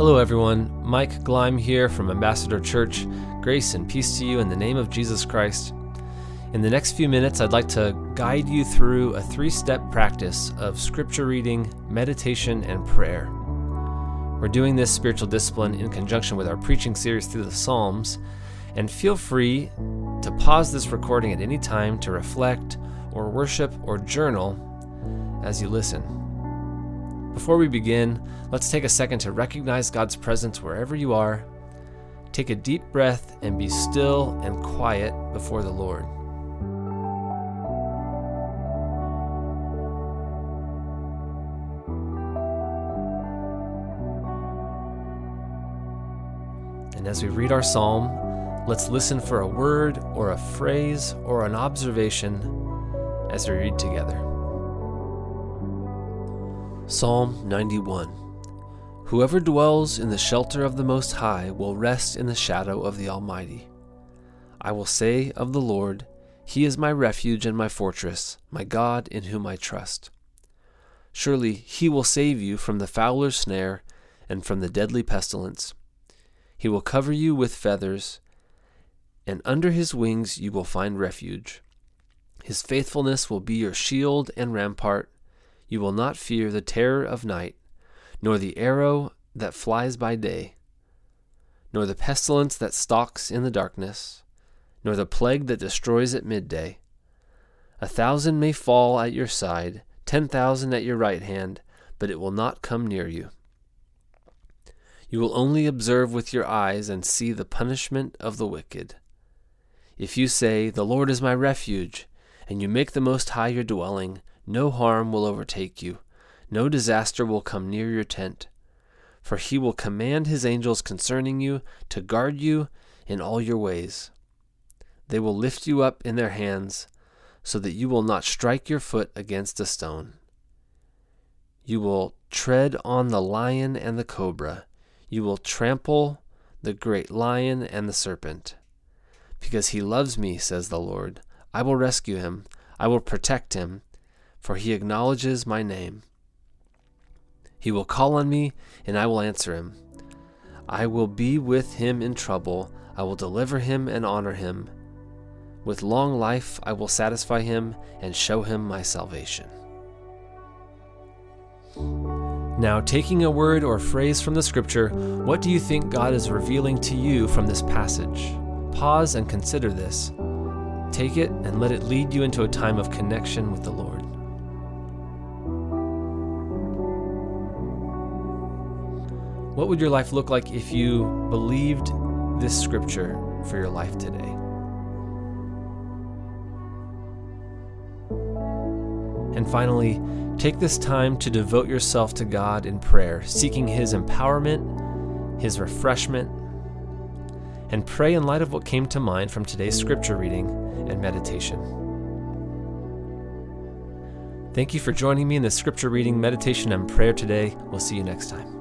Hello, everyone. Mike Gleim here from Ambassador Church. Grace and peace to you in the name of Jesus Christ. In the next few minutes, I'd like to guide you through a three step practice of scripture reading, meditation, and prayer. We're doing this spiritual discipline in conjunction with our preaching series through the Psalms, and feel free to pause this recording at any time to reflect or worship or journal as you listen. Before we begin, let's take a second to recognize God's presence wherever you are. Take a deep breath and be still and quiet before the Lord. And as we read our psalm, let's listen for a word or a phrase or an observation as we read together. Psalm 91 Whoever dwells in the shelter of the Most High will rest in the shadow of the Almighty. I will say of the Lord, He is my refuge and my fortress, my God in whom I trust. Surely He will save you from the fowler's snare and from the deadly pestilence. He will cover you with feathers, and under His wings you will find refuge. His faithfulness will be your shield and rampart. You will not fear the terror of night nor the arrow that flies by day, nor the pestilence that stalks in the darkness, nor the plague that destroys at midday. A thousand may fall at your side, ten thousand at your right hand, but it will not come near you. You will only observe with your eyes and see the punishment of the wicked. If you say, The Lord is my refuge, and you make the Most High your dwelling, no harm will overtake you no disaster will come near your tent. For he will command his angels concerning you to guard you in all your ways. They will lift you up in their hands, so that you will not strike your foot against a stone. You will tread on the lion and the cobra. You will trample the great lion and the serpent. Because he loves me, says the Lord, I will rescue him. I will protect him, for he acknowledges my name. He will call on me, and I will answer him. I will be with him in trouble. I will deliver him and honor him. With long life I will satisfy him and show him my salvation. Now, taking a word or phrase from the scripture, what do you think God is revealing to you from this passage? Pause and consider this. Take it and let it lead you into a time of connection with the Lord. What would your life look like if you believed this scripture for your life today? And finally, take this time to devote yourself to God in prayer, seeking His empowerment, His refreshment, and pray in light of what came to mind from today's scripture reading and meditation. Thank you for joining me in the scripture reading, meditation, and prayer today. We'll see you next time.